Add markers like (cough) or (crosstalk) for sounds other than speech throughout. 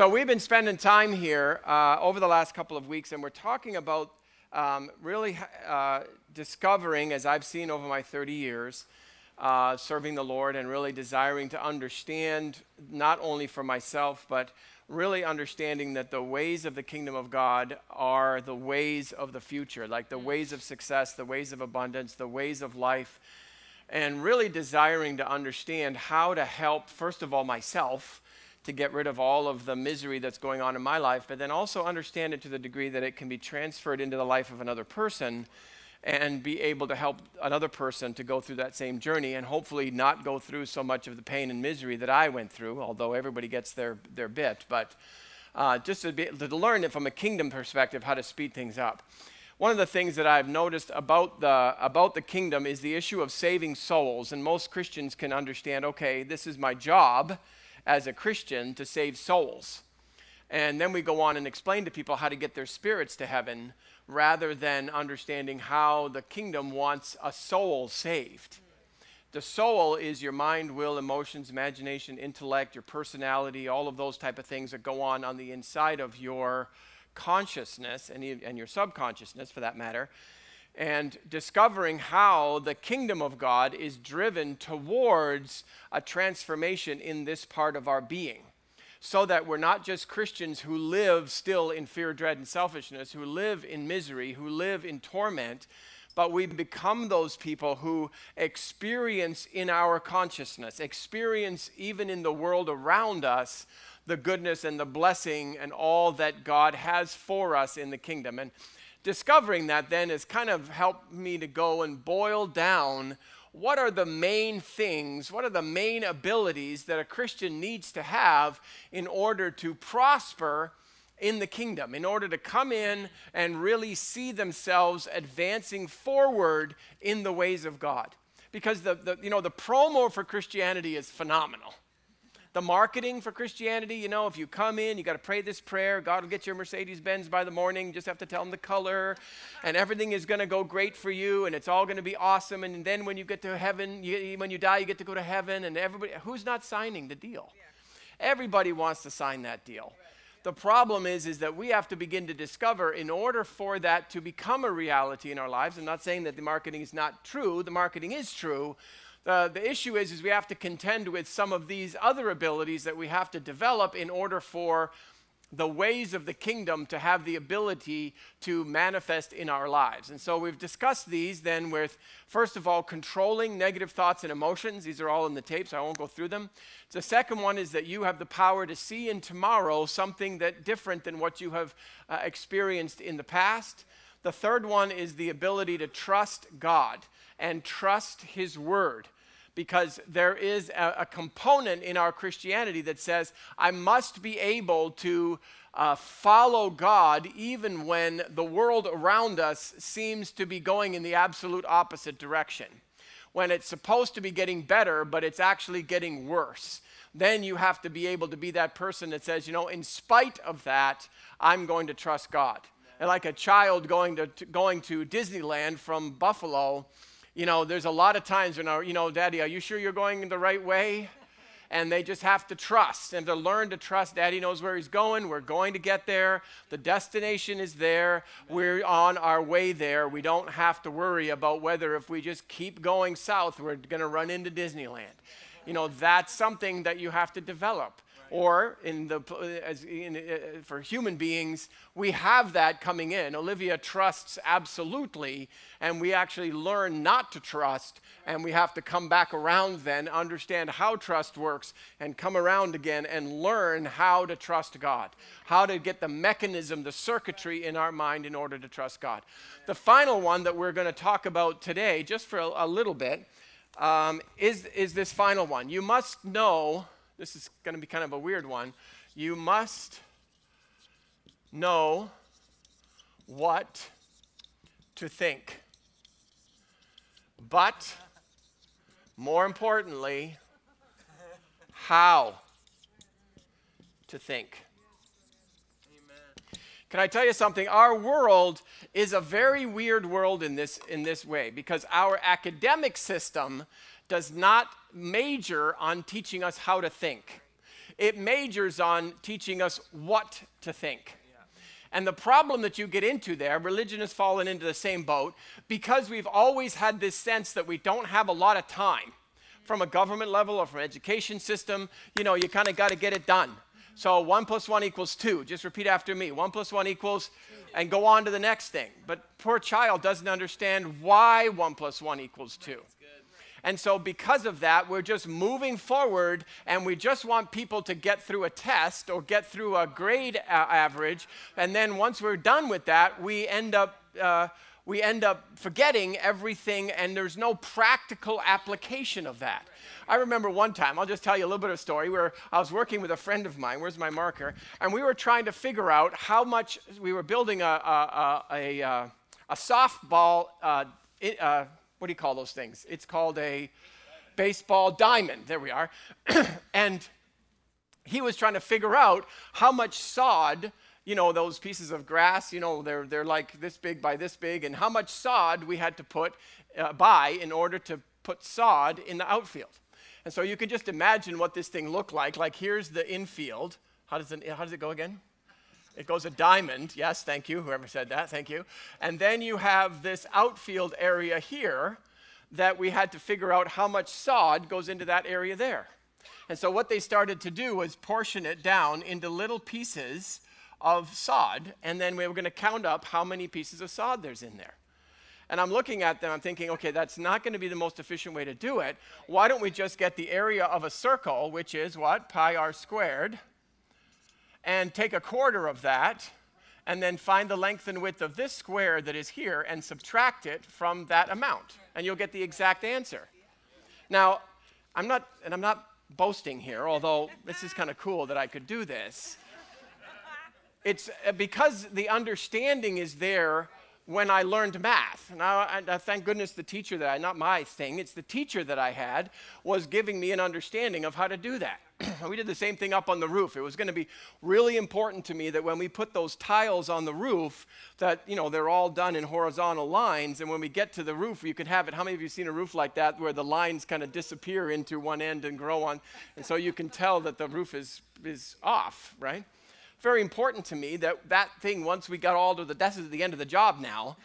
So, we've been spending time here uh, over the last couple of weeks, and we're talking about um, really uh, discovering, as I've seen over my 30 years, uh, serving the Lord and really desiring to understand, not only for myself, but really understanding that the ways of the kingdom of God are the ways of the future, like the ways of success, the ways of abundance, the ways of life, and really desiring to understand how to help, first of all, myself to get rid of all of the misery that's going on in my life, but then also understand it to the degree that it can be transferred into the life of another person and be able to help another person to go through that same journey and hopefully not go through so much of the pain and misery that I went through, although everybody gets their, their bit, but uh, just to, be, to learn it from a kingdom perspective how to speed things up. One of the things that I've noticed about the, about the kingdom is the issue of saving souls, and most Christians can understand okay, this is my job as a Christian to save souls. And then we go on and explain to people how to get their spirits to heaven rather than understanding how the kingdom wants a soul saved. The soul is your mind, will, emotions, imagination, intellect, your personality, all of those type of things that go on on the inside of your consciousness and, and your subconsciousness for that matter and discovering how the kingdom of God is driven towards a transformation in this part of our being. So that we're not just Christians who live still in fear, dread, and selfishness, who live in misery, who live in torment, but we become those people who experience in our consciousness, experience even in the world around us, the goodness and the blessing and all that God has for us in the kingdom. And discovering that then has kind of helped me to go and boil down what are the main things, what are the main abilities that a Christian needs to have in order to prosper in the kingdom, in order to come in and really see themselves advancing forward in the ways of God. Because the, the you know the promo for Christianity is phenomenal the marketing for Christianity, you know, if you come in, you got to pray this prayer. God will get your Mercedes Benz by the morning. You just have to tell him the color, and everything is going to go great for you, and it's all going to be awesome. And then when you get to heaven, you, when you die, you get to go to heaven, and everybody, who's not signing the deal? Everybody wants to sign that deal. The problem is, is that we have to begin to discover in order for that to become a reality in our lives. I'm not saying that the marketing is not true. The marketing is true, uh, the issue is, is we have to contend with some of these other abilities that we have to develop in order for the ways of the kingdom to have the ability to manifest in our lives. And so we've discussed these then with, first of all, controlling negative thoughts and emotions. These are all in the tapes, I won't go through them. The second one is that you have the power to see in tomorrow something that different than what you have uh, experienced in the past. The third one is the ability to trust God and trust His Word. Because there is a, a component in our Christianity that says, I must be able to uh, follow God even when the world around us seems to be going in the absolute opposite direction. When it's supposed to be getting better, but it's actually getting worse. Then you have to be able to be that person that says, you know, in spite of that, I'm going to trust God. And like a child going to, to going to Disneyland from Buffalo, you know, there's a lot of times when, our, you know, Daddy, are you sure you're going the right way? And they just have to trust and to learn to trust. Daddy knows where he's going. We're going to get there. The destination is there. We're on our way there. We don't have to worry about whether if we just keep going south, we're going to run into Disneyland. You know, that's something that you have to develop or in the as in, uh, for human beings we have that coming in. Olivia trusts absolutely and we actually learn not to trust and we have to come back around then understand how trust works and come around again and learn how to trust god. How to get the mechanism the circuitry in our mind in order to trust god. The final one that we're going to talk about today just for a, a little bit um, is, is this final one. You must know this is going to be kind of a weird one. You must know what to think. But more importantly, how to think. Can I tell you something? Our world is a very weird world in this, in this way because our academic system does not major on teaching us how to think. it majors on teaching us what to think. And the problem that you get into there, religion has fallen into the same boat because we've always had this sense that we don't have a lot of time from a government level or from education system. You know, you kind of got to get it done. So one plus one equals two. Just repeat after me. One plus one equals, and go on to the next thing. But poor child doesn't understand why one plus one equals two. And so, because of that, we're just moving forward and we just want people to get through a test or get through a grade a- average. And then, once we're done with that, we end up. Uh, we end up forgetting everything, and there's no practical application of that. I remember one time, I'll just tell you a little bit of a story where I was working with a friend of mine. Where's my marker? And we were trying to figure out how much we were building a, a, a, a, a softball. Uh, uh, what do you call those things? It's called a baseball diamond. There we are. (clears throat) and he was trying to figure out how much sod, you know, those pieces of grass, you know, they're, they're like this big by this big, and how much sod we had to put uh, by in order to put sod in the outfield. And so you can just imagine what this thing looked like. Like here's the infield. How does it, how does it go again? It goes a diamond. Yes, thank you, whoever said that. Thank you. And then you have this outfield area here that we had to figure out how much sod goes into that area there. And so what they started to do was portion it down into little pieces of sod, and then we were going to count up how many pieces of sod there's in there. And I'm looking at them, I'm thinking, okay, that's not going to be the most efficient way to do it. Why don't we just get the area of a circle, which is what? Pi r squared and take a quarter of that and then find the length and width of this square that is here and subtract it from that amount and you'll get the exact answer now i'm not and i'm not boasting here although this is kind of cool that i could do this it's uh, because the understanding is there when I learned math. Now, I, I, thank goodness the teacher that I, not my thing, it's the teacher that I had, was giving me an understanding of how to do that. (clears throat) we did the same thing up on the roof. It was going to be really important to me that when we put those tiles on the roof, that, you know, they're all done in horizontal lines. And when we get to the roof, you could have it. How many of you seen a roof like that where the lines kind of disappear into one end and grow on? And so you can tell that the roof is, is off, right? very important to me that that thing, once we got all to the, this is the end of the job now,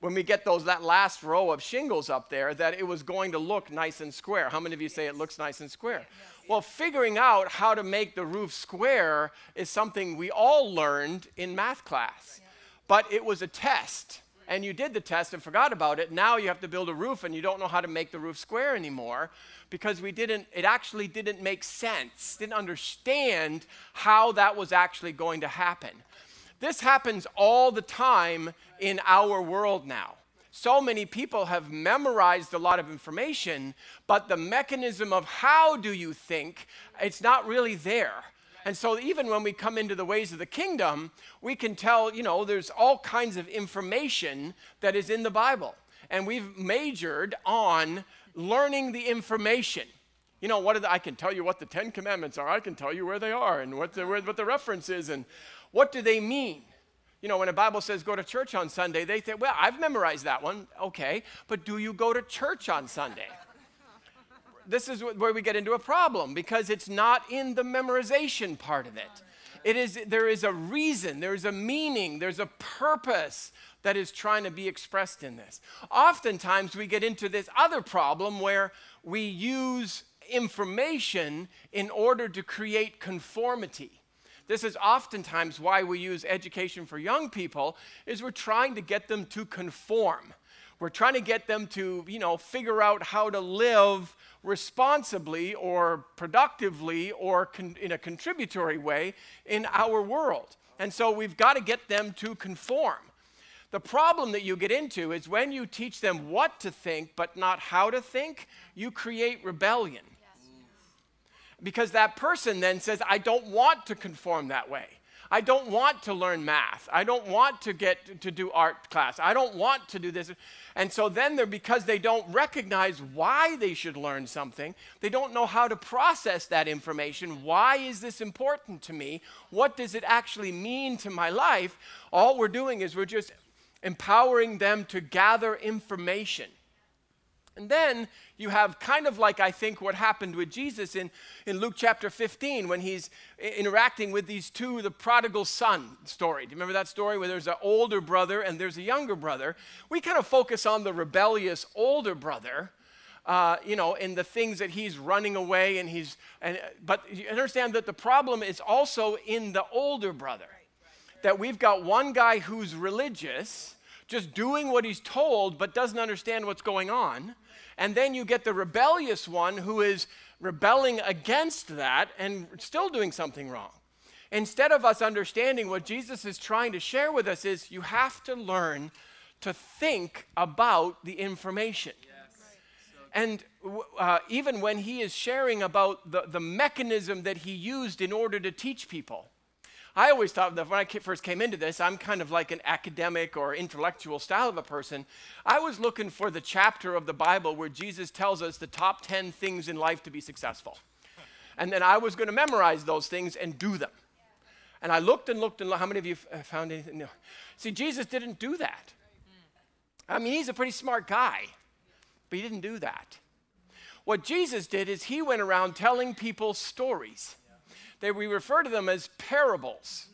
when we get those, that last row of shingles up there, that it was going to look nice and square. How many of you say it looks nice and square? Well, figuring out how to make the roof square is something we all learned in math class. But it was a test and you did the test and forgot about it. Now you have to build a roof and you don't know how to make the roof square anymore because we didn't, it actually didn't make sense, didn't understand how that was actually going to happen. This happens all the time in our world now. So many people have memorized a lot of information, but the mechanism of how do you think, it's not really there. And so, even when we come into the ways of the kingdom, we can tell, you know, there's all kinds of information that is in the Bible. And we've majored on learning the information. You know, what the, I can tell you what the Ten Commandments are, I can tell you where they are and what the, where, what the reference is and what do they mean. You know, when the Bible says go to church on Sunday, they say, well, I've memorized that one. Okay, but do you go to church on Sunday? this is where we get into a problem because it's not in the memorization part of it. It is, there is a reason, there's a meaning, there's a purpose that is trying to be expressed in this. Oftentimes, we get into this other problem where we use information in order to create conformity. This is oftentimes why we use education for young people is we're trying to get them to conform. We're trying to get them to, you know, figure out how to live responsibly or productively or con- in a contributory way in our world. And so we've got to get them to conform. The problem that you get into is when you teach them what to think but not how to think, you create rebellion. Because that person then says, I don't want to conform that way. I don't want to learn math. I don't want to get to do art class. I don't want to do this. And so then they're, because they don't recognize why they should learn something, they don't know how to process that information. Why is this important to me? What does it actually mean to my life? All we're doing is we're just empowering them to gather information. And then you have kind of like I think what happened with Jesus in, in Luke chapter 15 when he's interacting with these two, the prodigal son story. Do you remember that story where there's an older brother and there's a younger brother? We kind of focus on the rebellious older brother. Uh, you know, in the things that he's running away and he's, and, but you understand that the problem is also in the older brother. That we've got one guy who's religious, just doing what he's told, but doesn't understand what's going on. And then you get the rebellious one who is rebelling against that and still doing something wrong. Instead of us understanding what Jesus is trying to share with us is you have to learn to think about the information. And uh, even when he is sharing about the, the mechanism that he used in order to teach people, I always thought that when I first came into this, I'm kind of like an academic or intellectual style of a person. I was looking for the chapter of the Bible where Jesus tells us the top 10 things in life to be successful. And then I was going to memorize those things and do them. And I looked and looked and looked. How many of you found anything? No. See, Jesus didn't do that. I mean, he's a pretty smart guy, but he didn't do that. What Jesus did is he went around telling people stories they, we refer to them as parables.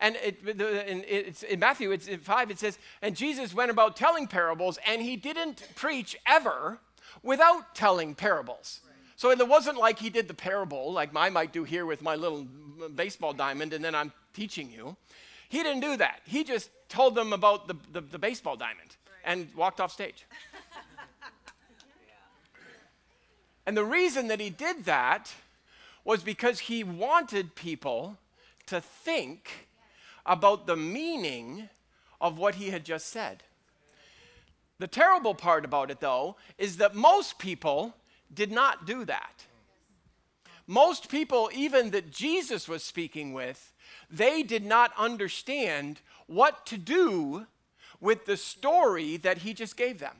And it, in, it's, in Matthew it's in 5, it says, And Jesus went about telling parables, and he didn't preach ever without telling parables. So it wasn't like he did the parable, like I might do here with my little baseball diamond, and then I'm teaching you. He didn't do that. He just told them about the, the, the baseball diamond and walked off stage. (laughs) and the reason that he did that was because he wanted people to think about the meaning of what he had just said. The terrible part about it, though, is that most people did not do that. Most people, even that Jesus was speaking with, they did not understand what to do with the story that he just gave them.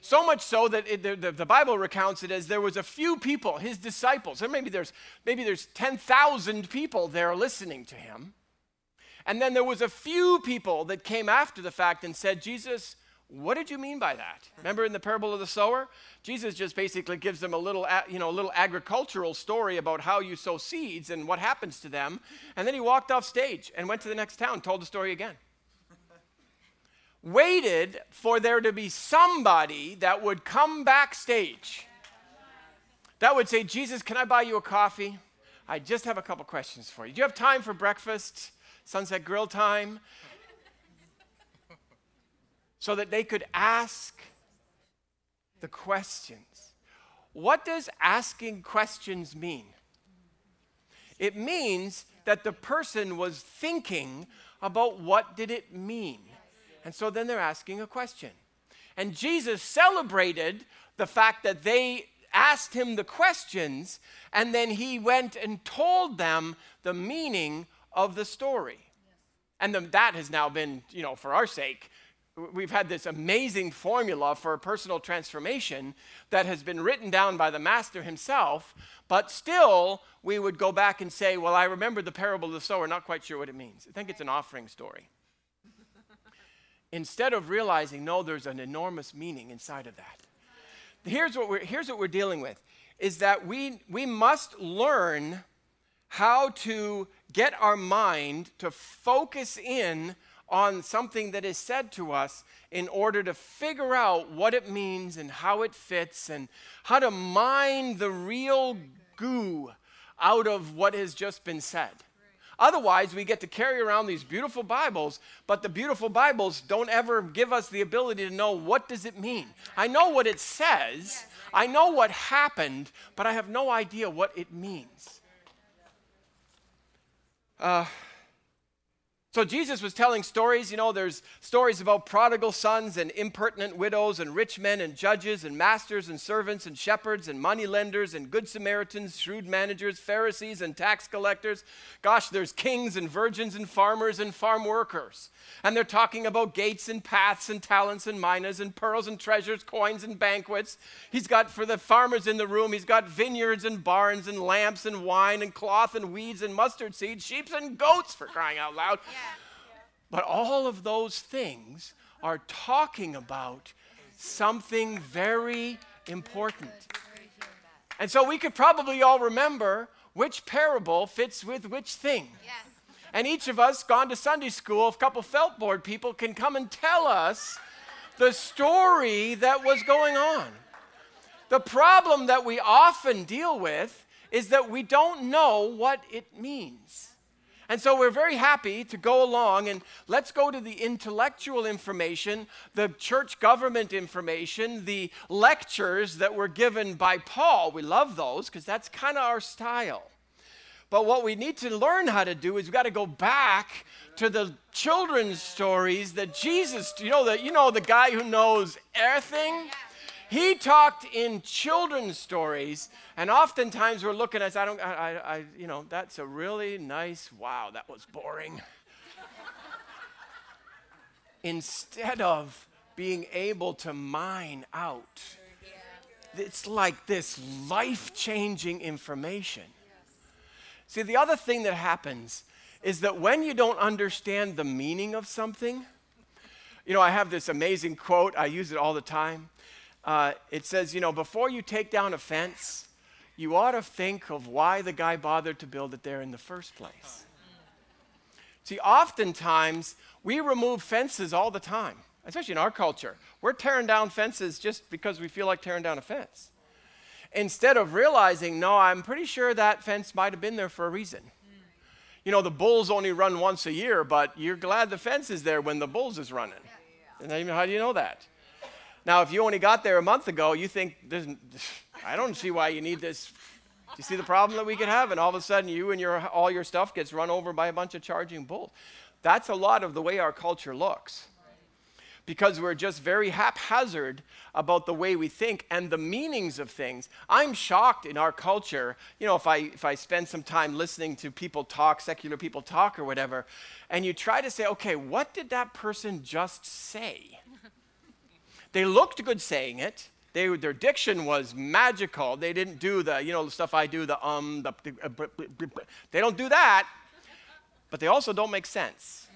So much so that it, the, the, Bible recounts it as there was a few people, his disciples, or maybe there's, maybe there's 10,000 people there listening to him. And then there was a few people that came after the fact and said, Jesus, what did you mean by that? Remember in the parable of the sower? Jesus just basically gives them a little, you know, a little agricultural story about how you sow seeds and what happens to them. And then he walked off stage and went to the next town, told the story again waited for there to be somebody that would come backstage that would say, Jesus, can I buy you a coffee? I just have a couple questions for you. Do you have time for breakfast, sunset grill time? (laughs) so that they could ask the questions. What does asking questions mean? It means that the person was thinking about what did it mean? And so then they're asking a question. And Jesus celebrated the fact that they asked him the questions, and then he went and told them the meaning of the story. Yes. And the, that has now been, you know, for our sake, we've had this amazing formula for personal transformation that has been written down by the master himself, but still we would go back and say, Well, I remember the parable of the sower, not quite sure what it means. I think it's an offering story instead of realizing, no, there's an enormous meaning inside of that. Here's what we're, here's what we're dealing with is that we, we must learn how to get our mind to focus in on something that is said to us in order to figure out what it means and how it fits and how to mine the real goo out of what has just been said. Otherwise, we get to carry around these beautiful Bibles, but the beautiful Bibles don't ever give us the ability to know what does it mean. I know what it says, I know what happened, but I have no idea what it means. Uh, so Jesus was telling stories. You know, there's stories about prodigal sons and impertinent widows and rich men and judges and masters and servants and shepherds and money lenders and good Samaritans, shrewd managers, Pharisees and tax collectors. Gosh, there's kings and virgins and farmers and farm workers. And they're talking about gates and paths and talents and minas and pearls and treasures, coins and banquets. He's got, for the farmers in the room, he's got vineyards and barns and lamps and wine and cloth and weeds and mustard seeds, sheep and goats, for crying out loud. But all of those things are talking about something very important. And so we could probably all remember which parable fits with which thing. Yes. And each of us, gone to Sunday school, a couple felt board people can come and tell us the story that was going on. The problem that we often deal with is that we don't know what it means. And so we're very happy to go along and let's go to the intellectual information, the church government information, the lectures that were given by Paul. We love those because that's kind of our style. But what we need to learn how to do is we've got to go back to the children's stories that Jesus, you know, the, you know the guy who knows everything? He talked in children's stories, and oftentimes we're looking at, I don't, I, I, you know, that's a really nice, wow, that was boring. Instead of being able to mine out, it's like this life changing information. See, the other thing that happens is that when you don't understand the meaning of something, you know, I have this amazing quote, I use it all the time. Uh, it says, you know, before you take down a fence, you ought to think of why the guy bothered to build it there in the first place. See, oftentimes we remove fences all the time, especially in our culture. We're tearing down fences just because we feel like tearing down a fence. Instead of realizing, no, I'm pretty sure that fence might have been there for a reason. You know, the bulls only run once a year, but you're glad the fence is there when the bulls is running. And how do you know that? Now, if you only got there a month ago, you think, I don't see why you need this. Do you see the problem that we could have? And all of a sudden, you and your, all your stuff gets run over by a bunch of charging bulls. That's a lot of the way our culture looks. Because we're just very haphazard about the way we think and the meanings of things. I'm shocked in our culture, you know, if I, if I spend some time listening to people talk, secular people talk or whatever, and you try to say, okay, what did that person just say? They looked good saying it. They, their diction was magical. They didn't do the, you know, the stuff I do, the um, the, they don't do that. But they also don't make sense.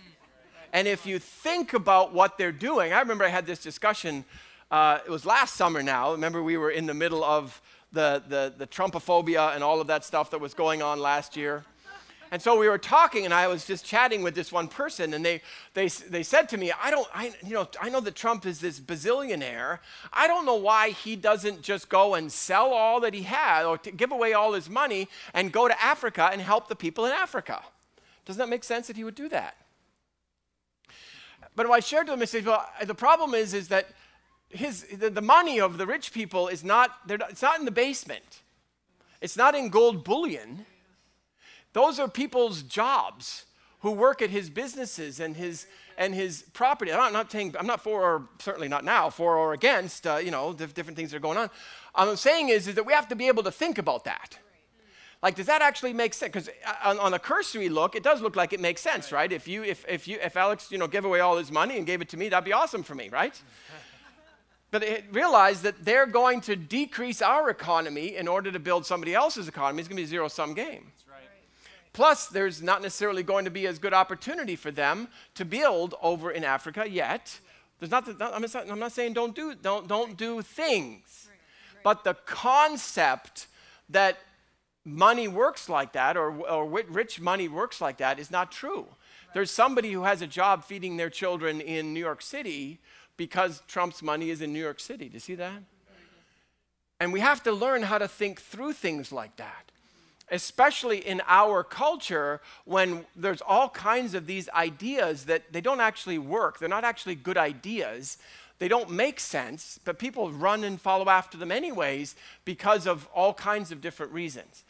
And if you think about what they're doing, I remember I had this discussion, uh, it was last summer now. Remember, we were in the middle of the, the, the Trumpophobia and all of that stuff that was going on last year. And so we were talking, and I was just chatting with this one person, and they, they, they said to me, I don't, I, you know, I know that Trump is this bazillionaire. I don't know why he doesn't just go and sell all that he had or give away all his money and go to Africa and help the people in Africa. Doesn't that make sense that he would do that? But I shared to him, I said, well, the problem is, is that his, the, the money of the rich people is not, it's not in the basement. It's not in gold bullion. Those are people's jobs who work at his businesses and his and his property. I'm not saying I'm not for or certainly not now for or against. Uh, you know, the different things that are going on. I'm saying is, is that we have to be able to think about that. Like, does that actually make sense? Because uh, on, on, a cursory look, it does look like it makes sense, right? If you, if, if you, if Alex, you know, gave away all his money and gave it to me, that'd be awesome for me, right? (laughs) but it, realize that they're going to decrease our economy in order to build somebody else's economy. It's going to be a zero-sum game. Plus, there's not necessarily going to be as good opportunity for them to build over in Africa yet. There's not, I'm, not I'm not saying don't do, don't, don't do things, but the concept that money works like that or, or rich money works like that is not true. There's somebody who has a job feeding their children in New York City because Trump's money is in New York City. Do you see that? And we have to learn how to think through things like that especially in our culture when there's all kinds of these ideas that they don't actually work. They're not actually good ideas. They don't make sense, but people run and follow after them anyways because of all kinds of different reasons.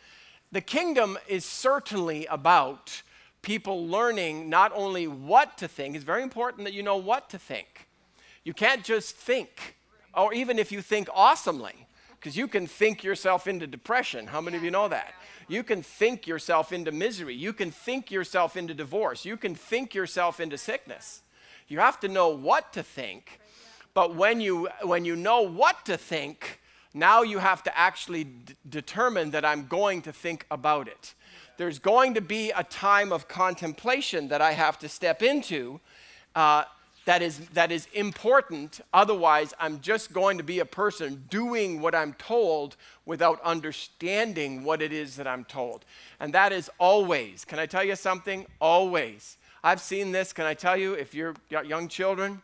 The kingdom is certainly about people learning not only what to think, it's very important that you know what to think. You can't just think, or even if you think awesomely, because you can think yourself into depression. How many of you know that? You can think yourself into misery. You can think yourself into divorce. You can think yourself into sickness. You have to know what to think. But when you, when you know what to think, now you have to actually d- determine that I'm going to think about it. There's going to be a time of contemplation that I have to step into. Uh, that is, that is important. Otherwise, I'm just going to be a person doing what I'm told without understanding what it is that I'm told. And that is always, can I tell you something? Always. I've seen this, can I tell you, if you're young children,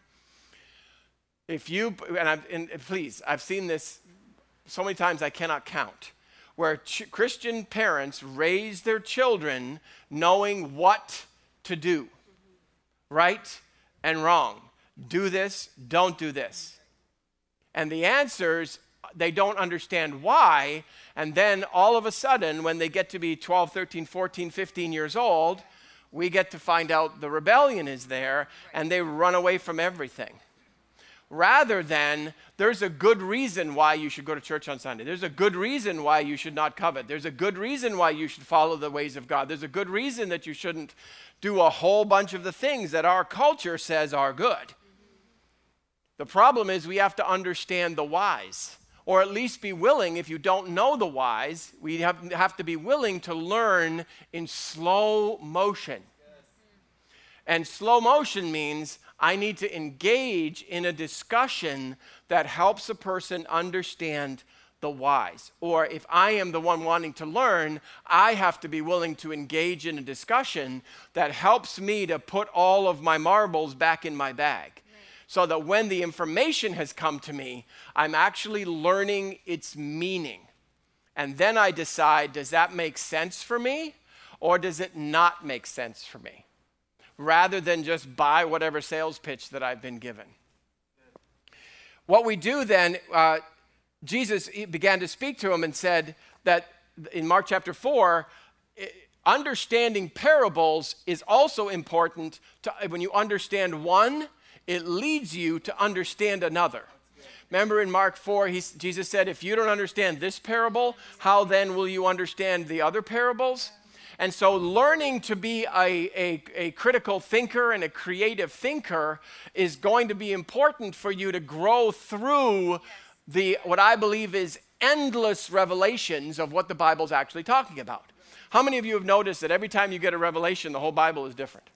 if you, and, I've, and please, I've seen this so many times I cannot count, where ch- Christian parents raise their children knowing what to do, right and wrong. Do this, don't do this. And the answers, they don't understand why. And then all of a sudden, when they get to be 12, 13, 14, 15 years old, we get to find out the rebellion is there and they run away from everything rather than there's a good reason why you should go to church on Sunday. There's a good reason why you should not covet. There's a good reason why you should follow the ways of God. There's a good reason that you shouldn't do a whole bunch of the things that our culture says are good. The problem is we have to understand the whys, or at least be willing, if you don't know the whys, we have, have to be willing to learn in slow motion. And slow motion means I need to engage in a discussion that helps a person understand the whys. Or if I am the one wanting to learn, I have to be willing to engage in a discussion that helps me to put all of my marbles back in my bag. So that when the information has come to me, I'm actually learning its meaning. And then I decide does that make sense for me or does it not make sense for me? Rather than just buy whatever sales pitch that I've been given. What we do then, uh, Jesus began to speak to him and said that in Mark chapter 4, understanding parables is also important to, when you understand one, it leads you to understand another. Remember in Mark 4, he, Jesus said, If you don't understand this parable, how then will you understand the other parables? And so, learning to be a, a, a, critical thinker and a creative thinker is going to be important for you to grow through the, what I believe is endless revelations of what the Bible's actually talking about. How many of you have noticed that every time you get a revelation, the whole Bible is different?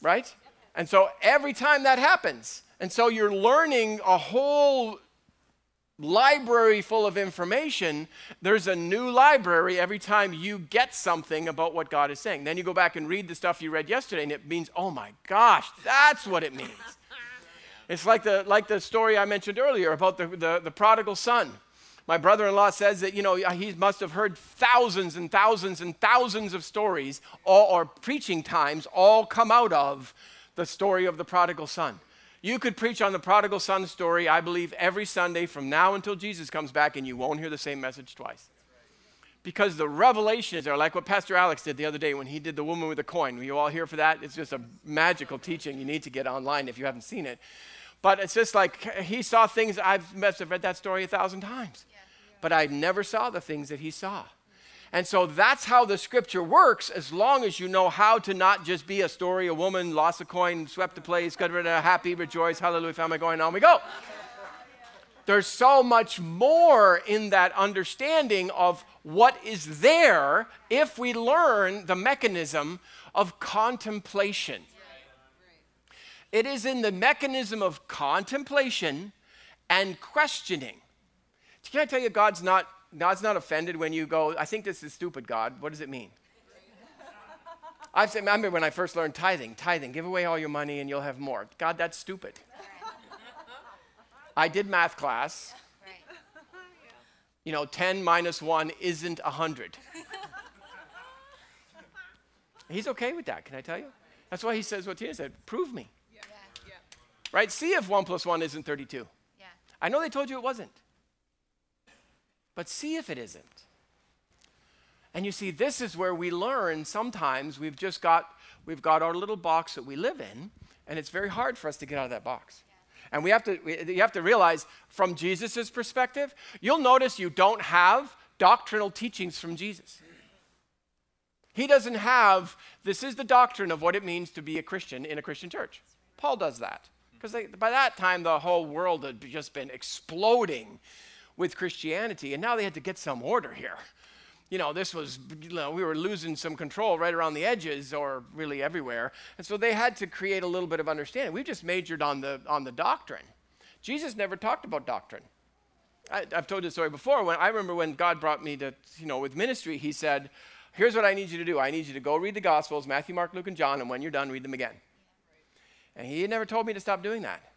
Right? And so, every time that happens, and so you're learning a whole library full of information, there's a new library every time you get something about what God is saying. Then you go back and read the stuff you read yesterday, and it means, oh my gosh, that's what it means. it's like the, like the story I mentioned earlier about the, the, the prodigal son. My brother in law says that, you know, uh, he must have heard thousands and thousands and thousands of stories, all, or preaching times, all come out of the story of the prodigal son. You could preach on the prodigal son story, I believe, every Sunday from now until Jesus comes back, and you won't hear the same message twice. Because the revelations are like what Pastor Alex did the other day when he did the woman with the coin. Were you all here for that? It's just a magical teaching. You need to get online if you haven't seen it. But it's just like he saw things, I've read that story a thousand times. But I never saw the things that he saw. And so that's how the scripture works as long as you know how to not just be a story, a woman lost a coin, swept the place, got rid of a happy, rejoice, hallelujah, family going on we go. There's so much more in that understanding of what is there if we learn the mechanism of contemplation. It is in the mechanism of contemplation and questioning. Can I tell you, God's not God's not offended when you go, I think this is stupid, God. What does it mean? I remember when I first learned tithing, tithing, give away all your money and you'll have more. God, that's stupid. I did math class. You know, 10 minus 1 isn't 100. He's okay with that, can I tell you? That's why he says what Tina said prove me. Yeah. Yeah. Right? See if 1 plus 1 isn't 32. Yeah. I know they told you it wasn't but see if it isn't. And you see, this is where we learn sometimes we've just got, we've got our little box that we live in, and it's very hard for us to get out of that box. And we have to, we, you have to realize from Jesus' perspective, you'll notice you don't have doctrinal teachings from Jesus. He doesn't have, this is the doctrine of what it means to be a Christian in a Christian church. Paul does that. Because by that time, the whole world had just been exploding with Christianity, and now they had to get some order here. You know, this was, you know, we were losing some control right around the edges or really everywhere. And so they had to create a little bit of understanding. We just majored on the, on the doctrine. Jesus never talked about doctrine. I, have told you the story before. When I remember when God brought me to, you know, with ministry, He said, "Here's what I need you to do. I need you to go read the Gospels, Matthew, Mark, Luke, and John, and when you're done, read them again." And He never told me to stop doing that.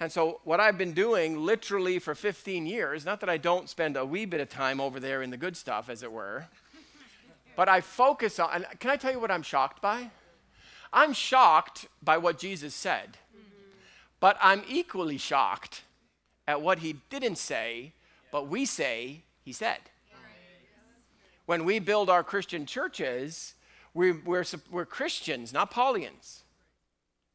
And so, what I've been doing literally for 15 years, not that I don't spend a wee bit of time over there in the good stuff, as it were, but I focus on, and can I tell you what I'm shocked by? I'm shocked by what Jesus said, but I'm equally shocked at what he didn't say, but we say he said. When we build our Christian churches, we, we're, we're Christians, not Paulians.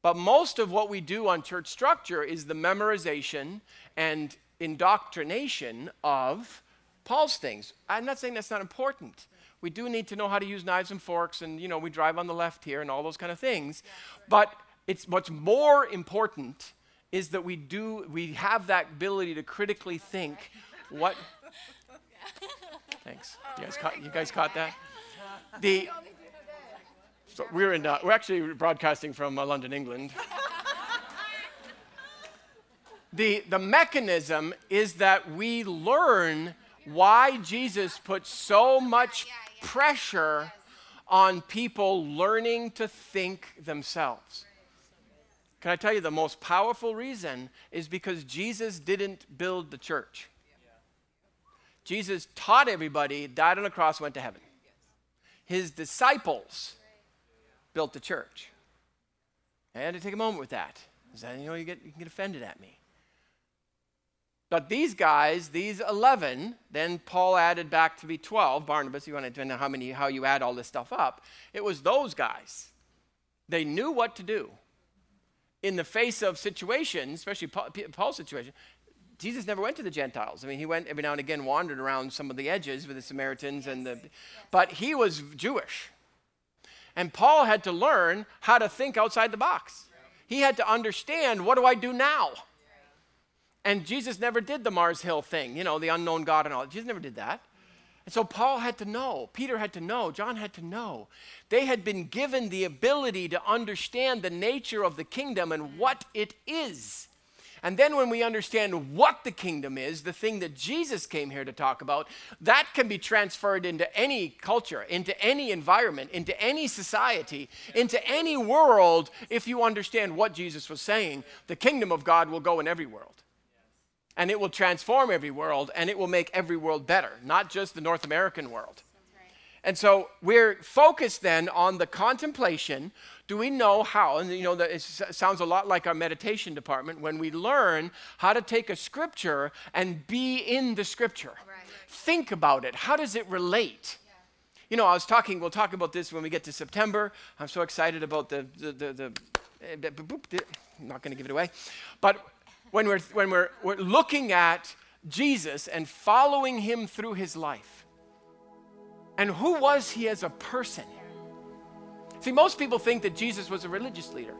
But most of what we do on church structure is the memorization and indoctrination of Paul's things. I'm not saying that's not important. We do need to know how to use knives and forks, and you know, we drive on the left here and all those kind of things. But it's what's more important is that we do we have that ability to critically think what (laughs) thanks you guys caught you guys caught that (laughs) the so we're in uh, we're actually broadcasting from uh, london england (laughs) the the mechanism is that we learn why jesus put so much pressure on people learning to think themselves can I tell you the most powerful reason is because Jesus didn't build the church. Jesus taught everybody, died on the cross, went to heaven. His disciples built the church. I had to take a moment with that. That, you know, you, get, you can get offended at me. But these guys, these 11, then Paul added back to be 12, Barnabas, you want to know how many, how you add all this stuff up. It was those guys. They knew what to do in the face of situations, especially Paul's situation, Jesus never went to the Gentiles. I mean, he went every now and again, wandered around some of the edges with the Samaritans and the, but he was Jewish. And Paul had to learn how to think outside the box. He had to understand, what do I do now? And Jesus never did the Mars Hill thing, you know, the unknown God and all. Jesus never did that. And so Paul had to know, Peter had to know, John had to know. They had been given the ability to understand the nature of the kingdom and what it is. And then when we understand what the kingdom is, the thing that Jesus came here to talk about, that can be transferred into any culture, into any environment, into any society, into any world if you understand what Jesus was saying. The kingdom of God will go in every world and it will transform every world and it will make every world better, not just the North American world. And so we're focused then on the contemplation. Do we know how? And you know, it sounds a lot like our meditation department when we learn how to take a scripture and be in the scripture. Right. Think about it. How does it relate? Yeah. You know, I was talking, we'll talk about this when we get to September. I'm so excited about the, the, the, the, eh, the I'm not going to give it away. But when we're, when we're, we're looking at Jesus and following him through his life. And who was he as a person? See, most people think that Jesus was a religious leader.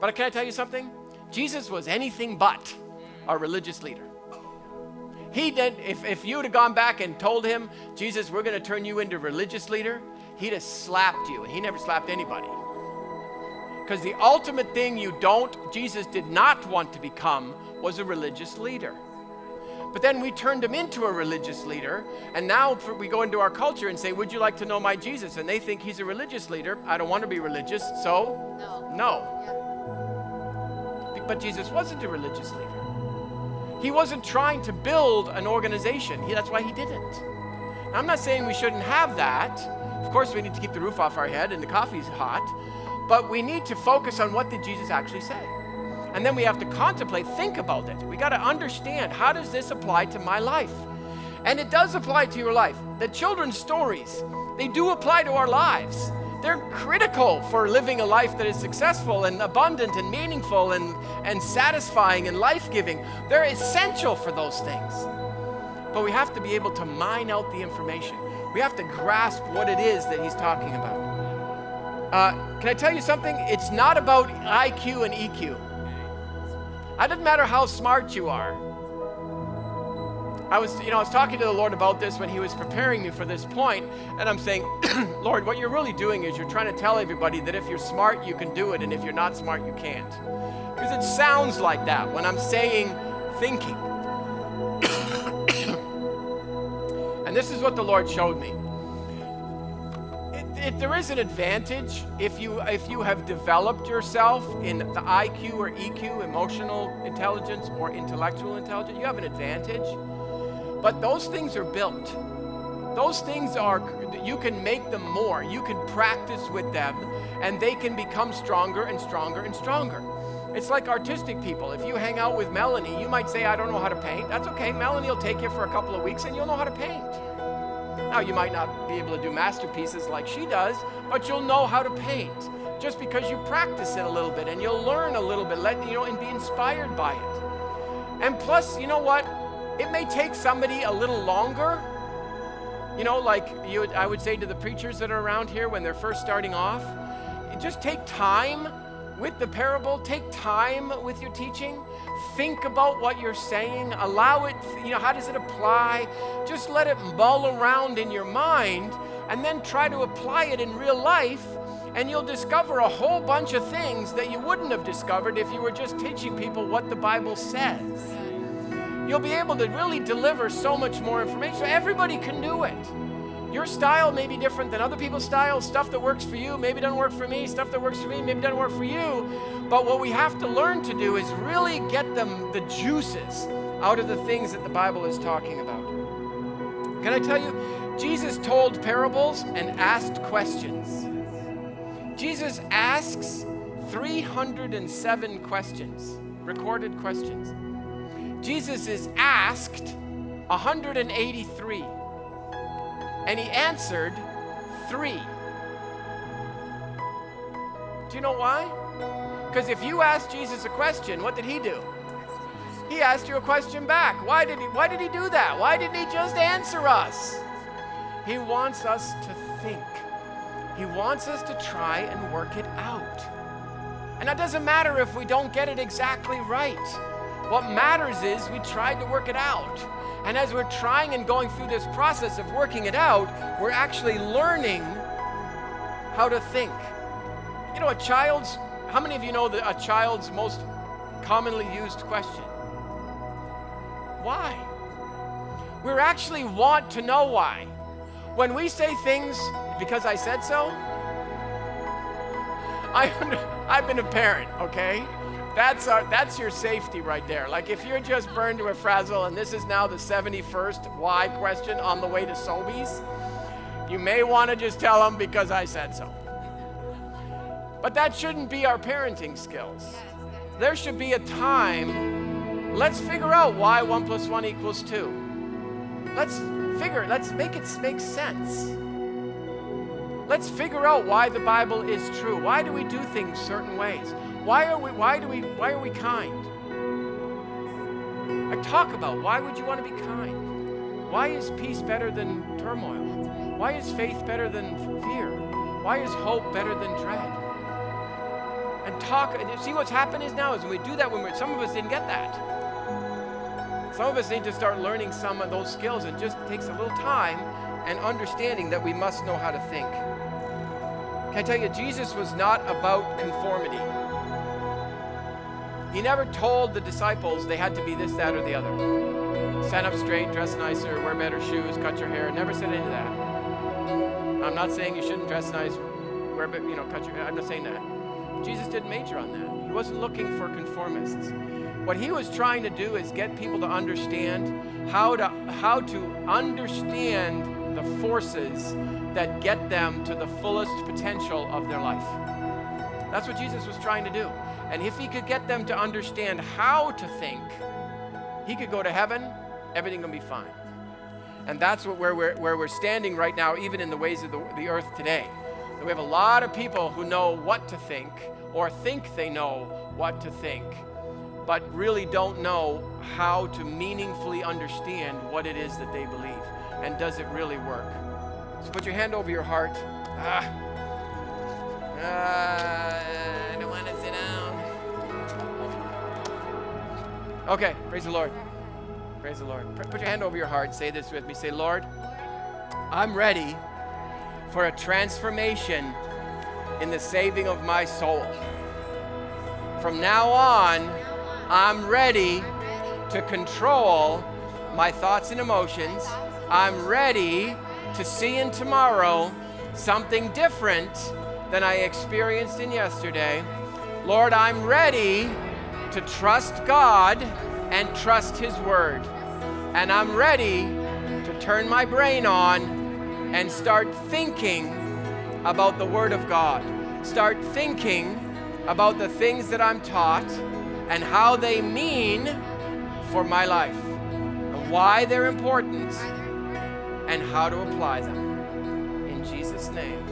But can I tell you something? Jesus was anything but a religious leader. He did, if, if you would have gone back and told him, Jesus, we're going to turn you into a religious leader, he'd have slapped you. And he never slapped anybody. Because the ultimate thing you don't, Jesus did not want to become, was a religious leader. But then we turned him into a religious leader, and now we go into our culture and say, Would you like to know my Jesus? And they think he's a religious leader. I don't want to be religious, so no. no. Yeah. But Jesus wasn't a religious leader. He wasn't trying to build an organization, he, that's why he didn't. Now, I'm not saying we shouldn't have that. Of course, we need to keep the roof off our head and the coffee's hot. But we need to focus on what did Jesus actually say. And then we have to contemplate, think about it. We got to understand how does this apply to my life? And it does apply to your life. The children's stories, they do apply to our lives. They're critical for living a life that is successful and abundant and meaningful and, and satisfying and life giving. They're essential for those things. But we have to be able to mine out the information. We have to grasp what it is that he's talking about. Uh, can I tell you something? It's not about IQ and EQ. It doesn't matter how smart you are. I was, you know, I was talking to the Lord about this when He was preparing me for this point, and I'm saying, (clears throat) Lord, what you're really doing is you're trying to tell everybody that if you're smart, you can do it, and if you're not smart, you can't. Because it sounds like that when I'm saying thinking. (coughs) and this is what the Lord showed me. There is an advantage if you if you have developed yourself in the IQ or EQ, emotional intelligence or intellectual intelligence. You have an advantage but those things are built. Those things are, you can make them more. You can practice with them, and they can become stronger and stronger and stronger. It's like artistic people. If you hang out with Melanie, you might say, I don't know how to paint. That's okay. Melanie will take you for a couple of weeks and you'll know how to paint. Now, you might not be able to do masterpieces like she does, but you'll know how to paint just because you practice it a little bit and you'll learn a little bit, let, you know, and be inspired by it. And plus, you know what? It may take somebody a little longer. You know, like you I would say to the preachers that are around here when they're first starting off, just take time with the parable, take time with your teaching. Think about what you're saying, allow it, you know, how does it apply? Just let it mull around in your mind and then try to apply it in real life and you'll discover a whole bunch of things that you wouldn't have discovered if you were just teaching people what the Bible says you'll be able to really deliver so much more information. Everybody can do it. Your style may be different than other people's style. Stuff that works for you maybe doesn't work for me. Stuff that works for me maybe doesn't work for you. But what we have to learn to do is really get them the juices out of the things that the Bible is talking about. Can I tell you? Jesus told parables and asked questions. Jesus asks 307 questions, recorded questions. Jesus is asked 183, and he answered three. Do you know why? Because if you asked Jesus a question, what did he do? He asked you a question back. Why did he why did he do that? Why didn't he just answer us? He wants us to think. He wants us to try and work it out. And that doesn't matter if we don't get it exactly right. What matters is we tried to work it out. And as we're trying and going through this process of working it out, we're actually learning how to think. You know, a child's, how many of you know that a child's most commonly used question? Why? We actually want to know why. When we say things because I said so, I, (laughs) I've been a parent, okay? That's, our, that's your safety right there. Like if you're just burned to a frazzle and this is now the 71st why question on the way to Sobeys, you may want to just tell them because I said so. But that shouldn't be our parenting skills. There should be a time, let's figure out why 1 plus 1 equals 2. Let's figure, let's make it make sense. Let's figure out why the Bible is true. Why do we do things certain ways? Why are we why do we why are we kind? I talk about why would you want to be kind? Why is peace better than turmoil? Why is faith better than fear? Why is hope better than dread? And talk see what's happened is now is when we do that when we're some of us didn't get that. Some of us need to start learning some of those skills and just takes a little time and understanding that we must know how to think. Can I tell you, Jesus was not about conformity. He never told the disciples they had to be this, that, or the other. Stand up straight, dress nicer, wear better shoes, cut your hair. Never said any of that. I'm not saying you shouldn't dress nice, wear, you know, cut your hair. I'm not saying that. Jesus didn't major on that. He wasn't looking for conformists. What he was trying to do is get people to understand how to how to understand the forces that get them to the fullest potential of their life. That's what Jesus was trying to do. And if he could get them to understand how to think, he could go to heaven, everything will be fine. And that's what, where, we're, where we're standing right now, even in the ways of the, the earth today. We have a lot of people who know what to think or think they know what to think, but really don't know how to meaningfully understand what it is that they believe. And does it really work? So put your hand over your heart. Ah. Ah, I don't want to sit down. Okay, praise the Lord. Praise the Lord. Put your hand over your heart. Say this with me. Say, Lord, I'm ready for a transformation in the saving of my soul. From now on, I'm ready to control my thoughts and emotions. I'm ready to see in tomorrow something different than I experienced in yesterday. Lord, I'm ready to trust God and trust His Word. And I'm ready to turn my brain on and start thinking about the Word of God. Start thinking about the things that I'm taught and how they mean for my life, and why they're important, and how to apply them. In Jesus' name.